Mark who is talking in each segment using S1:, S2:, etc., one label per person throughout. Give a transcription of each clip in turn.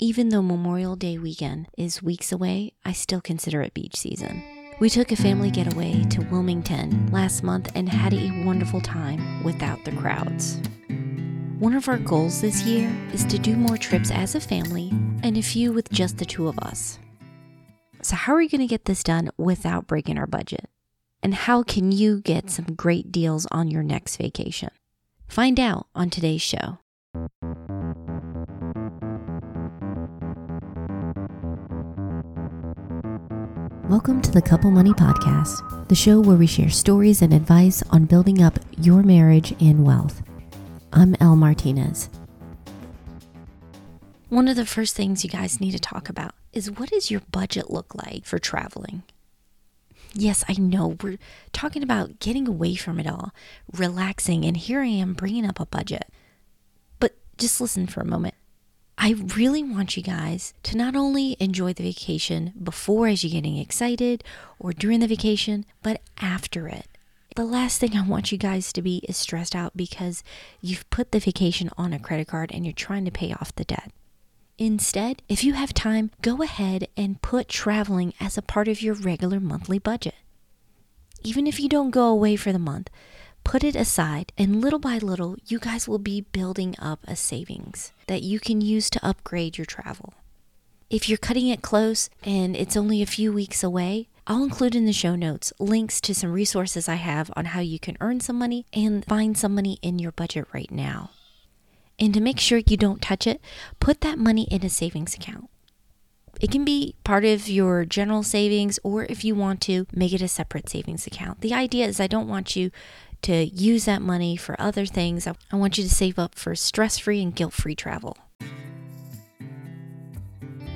S1: even though Memorial Day weekend is weeks away, I still consider it beach season. We took a family getaway to Wilmington last month and had a wonderful time without the crowds. One of our goals this year is to do more trips as a family and a few with just the two of us. So, how are we going to get this done without breaking our budget? And how can you get some great deals on your next vacation? Find out on today's show. Welcome to the Couple Money Podcast, the show where we share stories and advice on building up your marriage and wealth. I'm Elle Martinez. One of the first things you guys need to talk about is what does your budget look like for traveling? Yes, I know we're talking about getting away from it all, relaxing, and here I am bringing up a budget. But just listen for a moment. I really want you guys to not only enjoy the vacation before as you're getting excited or during the vacation, but after it. The last thing I want you guys to be is stressed out because you've put the vacation on a credit card and you're trying to pay off the debt. Instead, if you have time, go ahead and put traveling as a part of your regular monthly budget. Even if you don't go away for the month, put it aside, and little by little, you guys will be building up a savings that you can use to upgrade your travel. If you're cutting it close and it's only a few weeks away, I'll include in the show notes links to some resources I have on how you can earn some money and find some money in your budget right now. And to make sure you don't touch it, put that money in a savings account. It can be part of your general savings, or if you want to, make it a separate savings account. The idea is I don't want you to use that money for other things. I want you to save up for stress free and guilt free travel.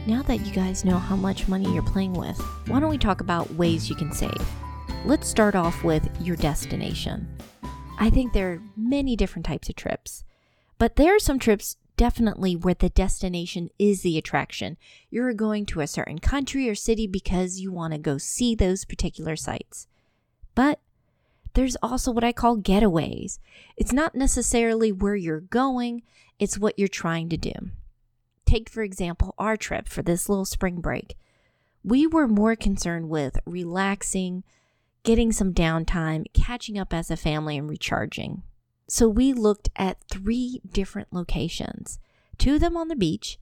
S1: Now that you guys know how much money you're playing with, why don't we talk about ways you can save? Let's start off with your destination. I think there are many different types of trips, but there are some trips definitely where the destination is the attraction. You're going to a certain country or city because you want to go see those particular sites. But there's also what I call getaways. It's not necessarily where you're going, it's what you're trying to do. Take, for example, our trip for this little spring break. We were more concerned with relaxing, getting some downtime, catching up as a family, and recharging. So we looked at three different locations two of them on the beach,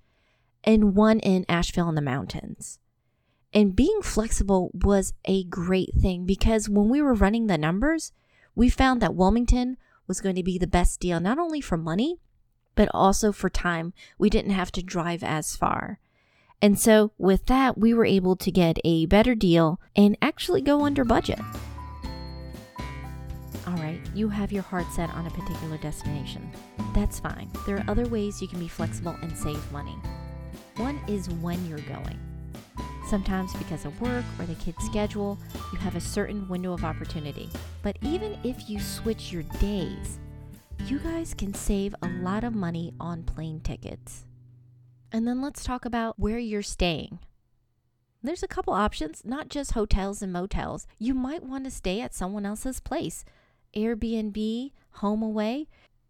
S1: and one in Asheville in the mountains. And being flexible was a great thing because when we were running the numbers, we found that Wilmington was going to be the best deal, not only for money, but also for time. We didn't have to drive as far. And so, with that, we were able to get a better deal and actually go under budget. All right, you have your heart set on a particular destination. That's fine. There are other ways you can be flexible and save money. One is when you're going. Sometimes, because of work or the kid's schedule, you have a certain window of opportunity. But even if you switch your days, you guys can save a lot of money on plane tickets. And then let's talk about where you're staying. There's a couple options, not just hotels and motels. You might want to stay at someone else's place. Airbnb, HomeAway,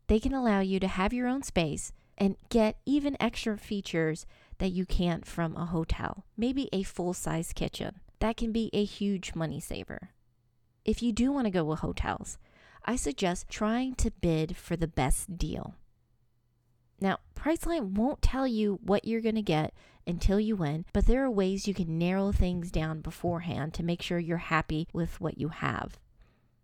S1: they can allow you to have your own space and get even extra features that you can't from a hotel, maybe a full size kitchen. That can be a huge money saver. If you do want to go with hotels, I suggest trying to bid for the best deal. Now, Priceline won't tell you what you're going to get until you win, but there are ways you can narrow things down beforehand to make sure you're happy with what you have.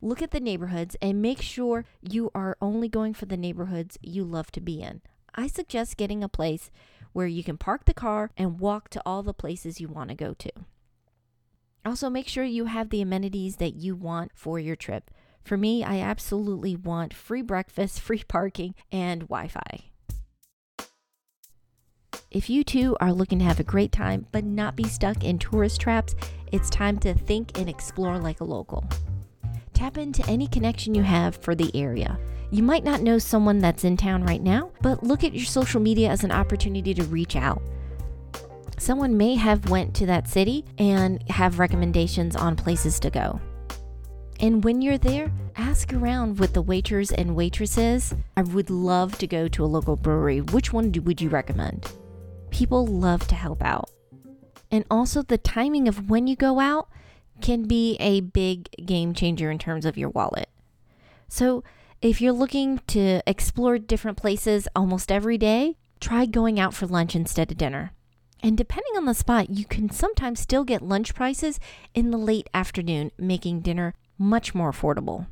S1: Look at the neighborhoods and make sure you are only going for the neighborhoods you love to be in. I suggest getting a place where you can park the car and walk to all the places you want to go to. Also, make sure you have the amenities that you want for your trip. For me, I absolutely want free breakfast, free parking, and Wi Fi. If you too are looking to have a great time but not be stuck in tourist traps, it's time to think and explore like a local. Tap into any connection you have for the area. You might not know someone that's in town right now, but look at your social media as an opportunity to reach out. Someone may have went to that city and have recommendations on places to go. And when you're there, ask around with the waiters and waitresses. I would love to go to a local brewery. Which one would you recommend? People love to help out. And also, the timing of when you go out can be a big game changer in terms of your wallet. So, if you're looking to explore different places almost every day, try going out for lunch instead of dinner. And depending on the spot, you can sometimes still get lunch prices in the late afternoon, making dinner much more affordable.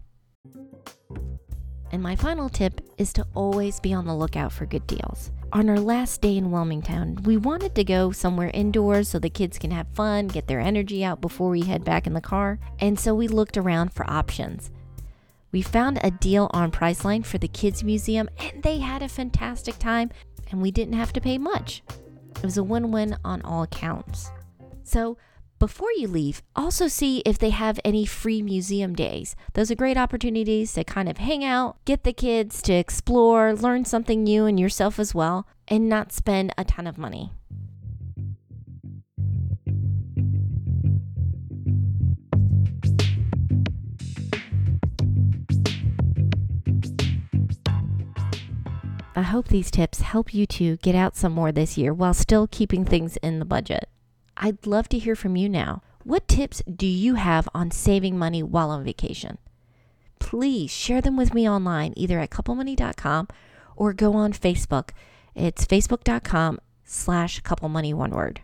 S1: And my final tip is to always be on the lookout for good deals. On our last day in Wilmington, we wanted to go somewhere indoors so the kids can have fun, get their energy out before we head back in the car, and so we looked around for options. We found a deal on Priceline for the Kids Museum, and they had a fantastic time, and we didn't have to pay much. It was a win win on all accounts. So, before you leave, also see if they have any free museum days. Those are great opportunities to kind of hang out, get the kids to explore, learn something new and yourself as well, and not spend a ton of money. I hope these tips help you to get out some more this year while still keeping things in the budget. I'd love to hear from you now. What tips do you have on saving money while on vacation? Please share them with me online, either at couplemoney.com or go on Facebook. It's facebook.com slash couplemoney one word.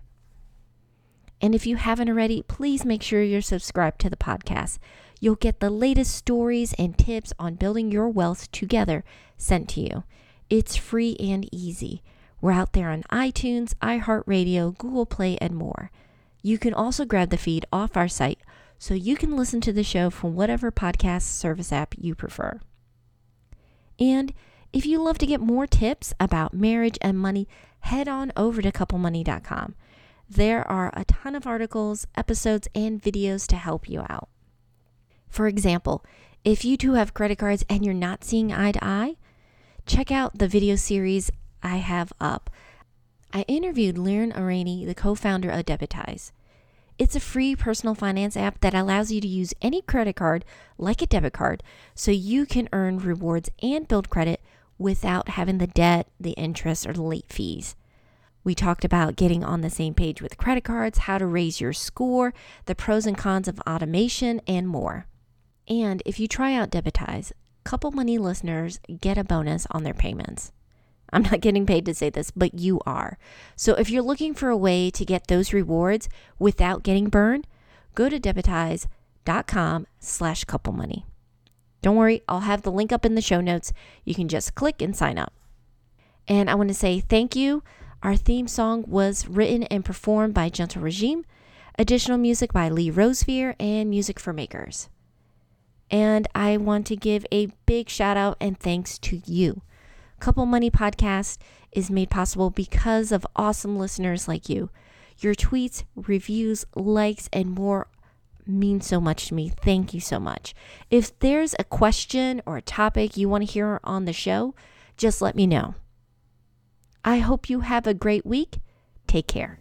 S1: And if you haven't already, please make sure you're subscribed to the podcast. You'll get the latest stories and tips on building your wealth together sent to you. It's free and easy. We're out there on iTunes, iHeartRadio, Google Play, and more. You can also grab the feed off our site so you can listen to the show from whatever podcast service app you prefer. And if you love to get more tips about marriage and money, head on over to couplemoney.com. There are a ton of articles, episodes, and videos to help you out. For example, if you two have credit cards and you're not seeing eye to eye, check out the video series I have up. I interviewed Liren Arani, the co founder of Debitize. It's a free personal finance app that allows you to use any credit card like a debit card so you can earn rewards and build credit without having the debt, the interest, or the late fees. We talked about getting on the same page with credit cards, how to raise your score, the pros and cons of automation, and more. And if you try out Debitize, Couple Money listeners get a bonus on their payments. I'm not getting paid to say this, but you are. So if you're looking for a way to get those rewards without getting burned, go to debitize.com slash couple money. Don't worry, I'll have the link up in the show notes. You can just click and sign up. And I want to say thank you. Our theme song was written and performed by Gentle Regime, additional music by Lee Rosevere, and Music for Makers. And I want to give a big shout out and thanks to you. Couple Money Podcast is made possible because of awesome listeners like you. Your tweets, reviews, likes, and more mean so much to me. Thank you so much. If there's a question or a topic you want to hear on the show, just let me know. I hope you have a great week. Take care.